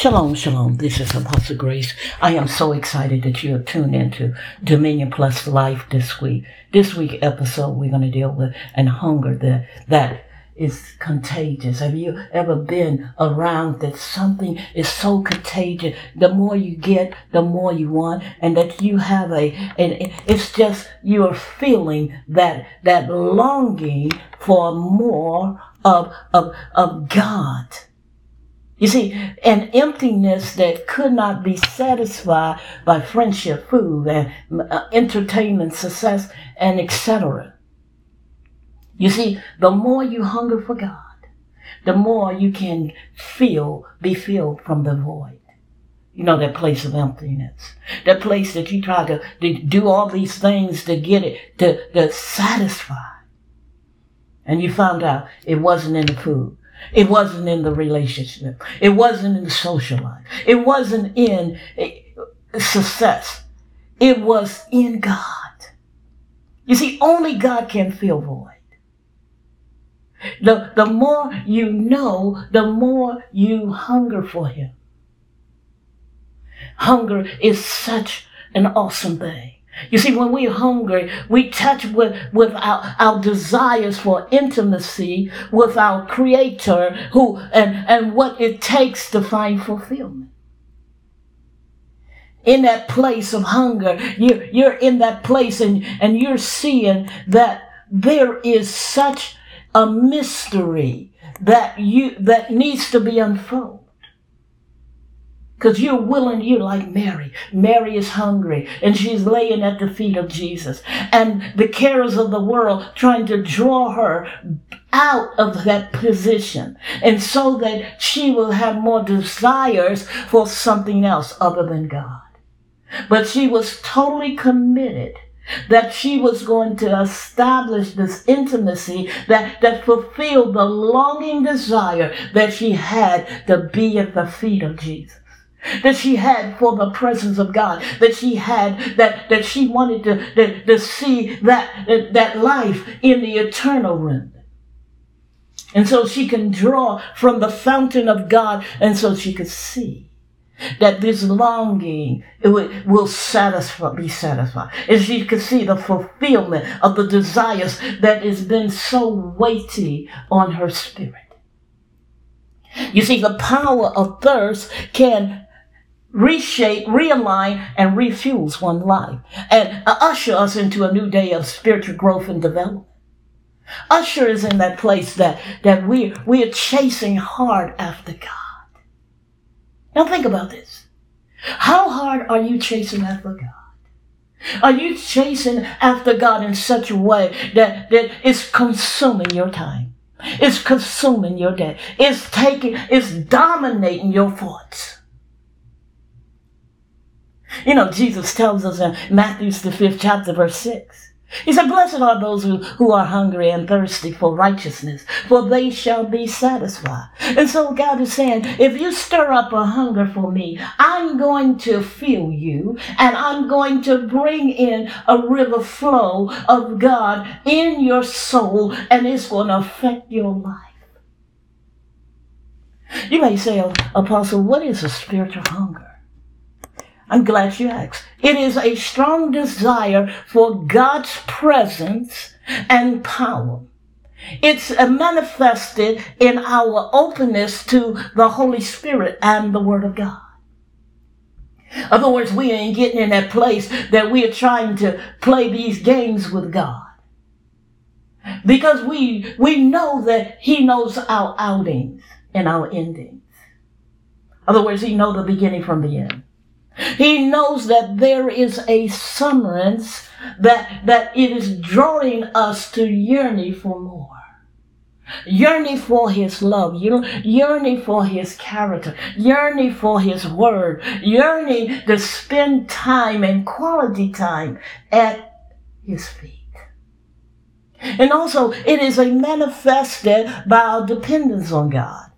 Shalom, shalom. This is Apostle Grace. I am so excited that you have tuned into Dominion Plus Life this week. This week episode, we're going to deal with an hunger that, that is contagious. Have you ever been around that something is so contagious? The more you get, the more you want, and that you have a, and it's just you're feeling that that longing for more of of of God. You see, an emptiness that could not be satisfied by friendship, food, and uh, entertainment, success, and etc. You see, the more you hunger for God, the more you can feel, be filled from the void. You know, that place of emptiness. That place that you try to, to do all these things to get it, to, to satisfy. And you found out it wasn't in the food. It wasn't in the relationship. It wasn't in the social life. It wasn't in eh, success. It was in God. You see, only God can fill void. The, the more you know, the more you hunger for Him. Hunger is such an awesome thing. You see, when we're hungry, we touch with, with our, our desires for intimacy with our creator who, and, and what it takes to find fulfillment. In that place of hunger, you're, you're in that place and, and you're seeing that there is such a mystery that you, that needs to be unfolded. Because you're willing, you're like Mary. Mary is hungry and she's laying at the feet of Jesus. And the cares of the world trying to draw her out of that position. And so that she will have more desires for something else other than God. But she was totally committed that she was going to establish this intimacy that, that fulfilled the longing desire that she had to be at the feet of Jesus that she had for the presence of God, that she had, that, that she wanted to, to, to see that, that, that life in the eternal realm. And so she can draw from the fountain of God, and so she could see that this longing will satisfy, be satisfied. And she could see the fulfillment of the desires that has been so weighty on her spirit. You see, the power of thirst can reshape, realign, and refuse one life and uh, usher us into a new day of spiritual growth and development. Usher is in that place that, that we, we are chasing hard after God. Now think about this. How hard are you chasing after God? Are you chasing after God in such a way that, that it's consuming your time? It's consuming your day. It's taking, it's dominating your thoughts. You know, Jesus tells us in Matthew's the fifth chapter, verse six. He said, Blessed are those who, who are hungry and thirsty for righteousness, for they shall be satisfied. And so God is saying, if you stir up a hunger for me, I'm going to fill you and I'm going to bring in a river flow of God in your soul and it's going to affect your life. You may say, Apostle, what is a spiritual hunger? I'm glad you asked. It is a strong desire for God's presence and power. It's manifested in our openness to the Holy Spirit and the Word of God. In other words, we ain't getting in that place that we are trying to play these games with God. Because we, we know that He knows our outings and our endings. In other words, He knows the beginning from the end. He knows that there is a summons that, that it is drawing us to yearning for more. Yearning for his love, yearning for his character, yearning for his word, yearning to spend time and quality time at his feet. And also, it is a manifested by our dependence on God.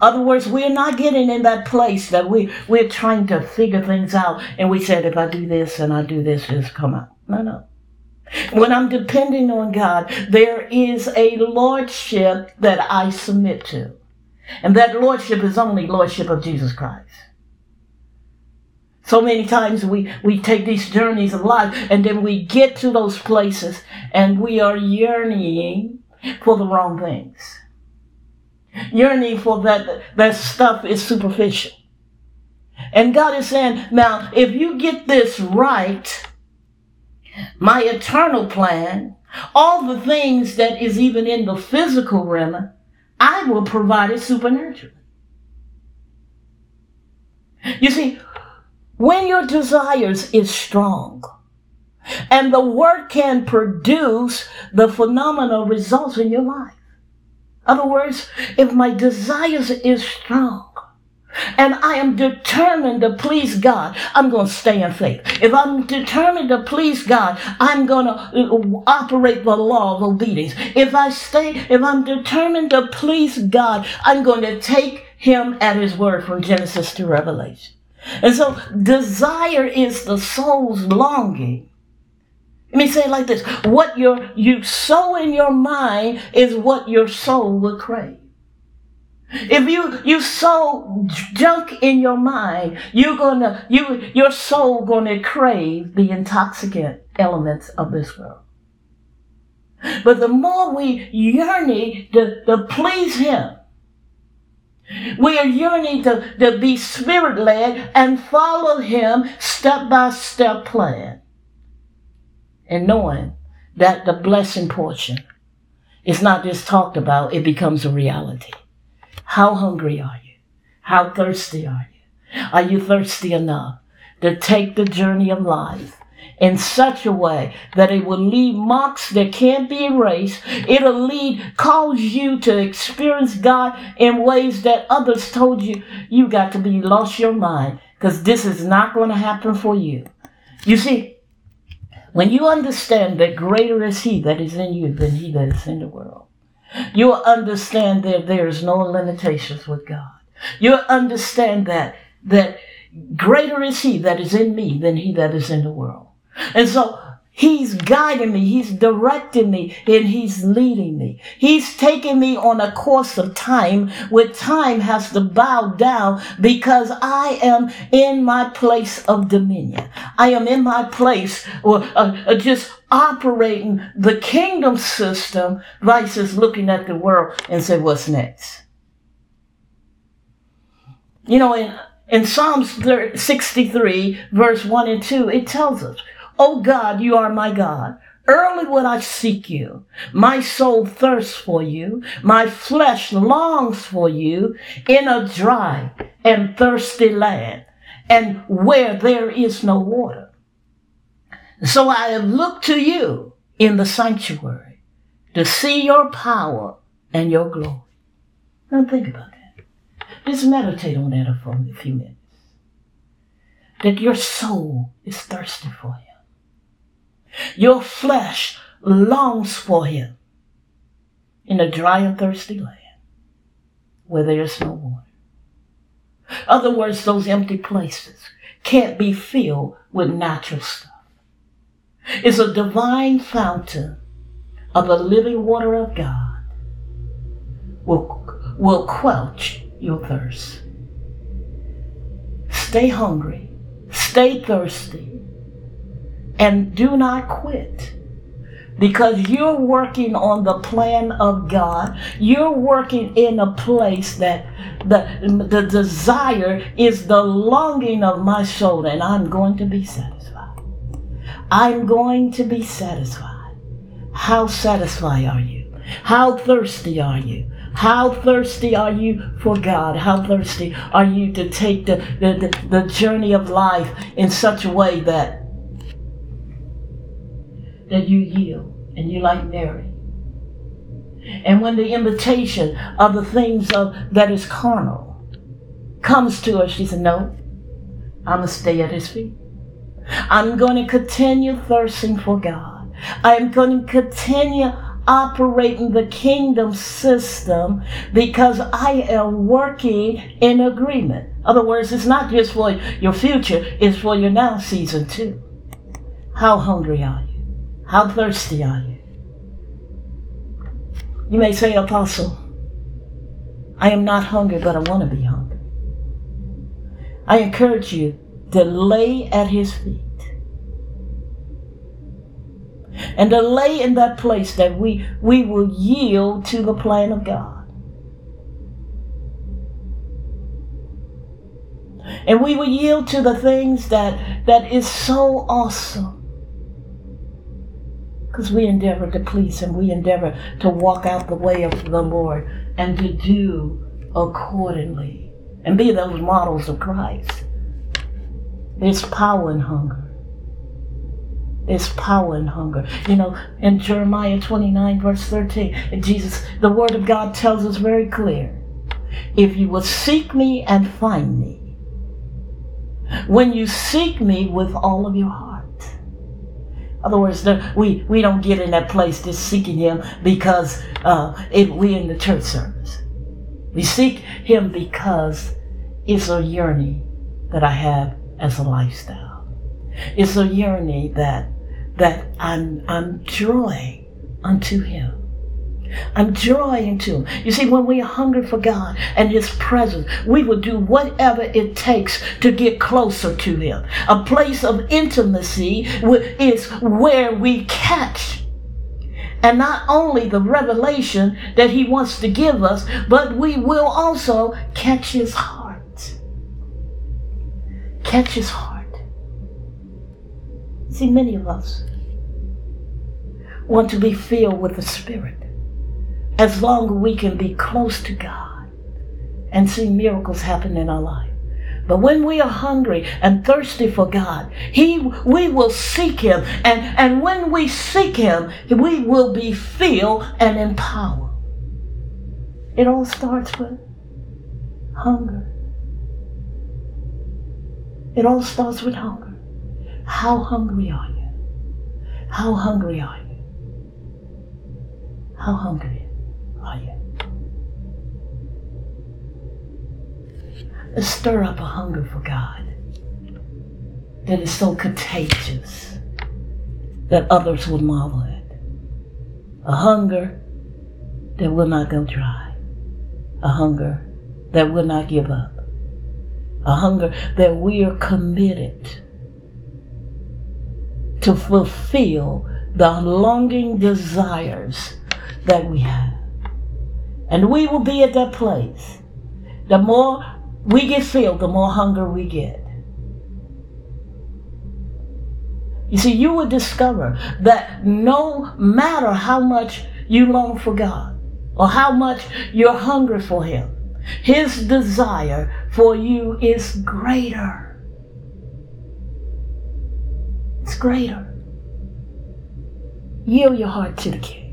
Other words, we're not getting in that place that we, we're trying to figure things out and we said, if I do this and I do this, this come out. No, no. When I'm depending on God, there is a lordship that I submit to. And that lordship is only lordship of Jesus Christ. So many times we, we take these journeys of life and then we get to those places and we are yearning for the wrong things. Yearning for that, that stuff is superficial. And God is saying, now, if you get this right, my eternal plan, all the things that is even in the physical realm, I will provide it supernaturally. You see, when your desires is strong, and the word can produce the phenomenal results in your life. Other words, if my desires is strong, and I am determined to please God, I'm going to stay in faith. If I'm determined to please God, I'm going to uh, operate the law of obedience. If I stay, if I'm determined to please God, I'm going to take him at his word from Genesis to Revelation. And so desire is the soul's longing. Let me say it like this. What your, you sow in your mind is what your soul will crave. If you you sow junk in your mind, you're gonna you your soul gonna crave the intoxicant elements of this world. But the more we yearning to, to please Him, we are yearning to, to be spirit led and follow Him step by step plan. And knowing that the blessing portion is not just talked about, it becomes a reality. How hungry are you? How thirsty are you? Are you thirsty enough to take the journey of life in such a way that it will leave marks that can't be erased. It'll lead, cause you to experience God in ways that others told you you got to be lost your mind because this is not going to happen for you. You see, when you understand that greater is He that is in you than He that is in the world, You'll understand that there's no limitations with God. You'll understand that, that greater is he that is in me than he that is in the world. And so He's guiding me. He's directing me and he's leading me. He's taking me on a course of time where time has to bow down because I am in my place of dominion. I am in my place or uh, uh, just operating the kingdom system versus looking at the world and say, what's next? You know, in, in Psalms 63 verse 1 and 2, it tells us, O God, you are my God. Early will I seek you. My soul thirsts for you. My flesh longs for you in a dry and thirsty land and where there is no water. So I have looked to you in the sanctuary to see your power and your glory. Now think about that. Just meditate on that for a few minutes. That your soul is thirsty for you. Your flesh longs for him in a dry and thirsty land where there is no water. Other words, those empty places can't be filled with natural stuff. It's a divine fountain of the living water of God will, will quench your thirst. Stay hungry, stay thirsty, and do not quit because you're working on the plan of God. You're working in a place that the, the desire is the longing of my soul, and I'm going to be satisfied. I'm going to be satisfied. How satisfied are you? How thirsty are you? How thirsty are you for God? How thirsty are you to take the, the, the, the journey of life in such a way that that you yield and you like Mary. And when the invitation of the things of that is carnal comes to her, she said, No, I'm gonna stay at his feet. I'm going to continue thirsting for God. I'm going to continue operating the kingdom system because I am working in agreement. In other words, it's not just for your future, it's for your now season too. How hungry are you? How thirsty are you? You may say, Apostle, I am not hungry, but I want to be hungry. I encourage you to lay at his feet and to lay in that place that we, we will yield to the plan of God. And we will yield to the things that, that is so awesome. Because we endeavor to please Him. We endeavor to walk out the way of the Lord and to do accordingly and be those models of Christ. There's power in hunger. There's power in hunger. You know, in Jeremiah 29, verse 13, Jesus, the Word of God tells us very clear if you will seek me and find me, when you seek me with all of your heart. Other words, we, we don't get in that place just seeking Him because uh, it, we in the church service. We seek Him because it's a yearning that I have as a lifestyle. It's a yearning that that I'm, I'm drawing unto Him. I'm drawing to Him. You see, when we are hungry for God and His presence, we will do whatever it takes to get closer to Him. A place of intimacy is where we catch and not only the revelation that He wants to give us, but we will also catch His heart. Catch His heart. See, many of us want to be filled with the Spirit. As long as we can be close to God and see miracles happen in our life. But when we are hungry and thirsty for God, He we will seek Him. And, and when we seek Him, we will be filled and empowered. It all starts with hunger. It all starts with hunger. How hungry are you? How hungry are you? How hungry Let's stir up a hunger for God that is so contagious that others will marvel at. A hunger that will not go dry. A hunger that will not give up. A hunger that we are committed to fulfill the longing desires that we have. And we will be at that place. The more we get filled, the more hunger we get. You see, you will discover that no matter how much you long for God or how much you're hungry for Him, His desire for you is greater. It's greater. Yield your heart to the King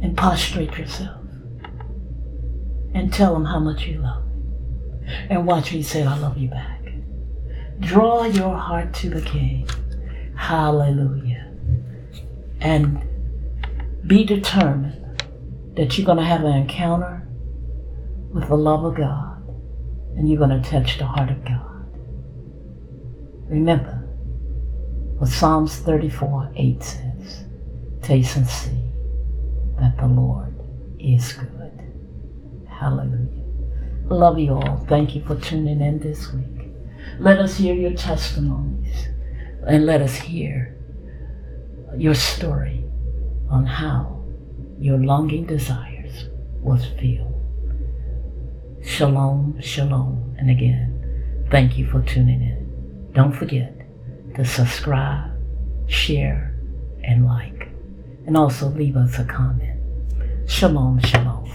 and prostrate yourself and tell him how much you love. And watch me say, I love you back. Draw your heart to the King. Hallelujah. And be determined that you're going to have an encounter with the love of God and you're going to touch the heart of God. Remember what Psalms 34 8 says Taste and see that the Lord is good. Hallelujah. Love you all. Thank you for tuning in this week. Let us hear your testimonies and let us hear your story on how your longing desires was filled. Shalom, shalom. And again, thank you for tuning in. Don't forget to subscribe, share, and like. And also leave us a comment. Shalom, shalom.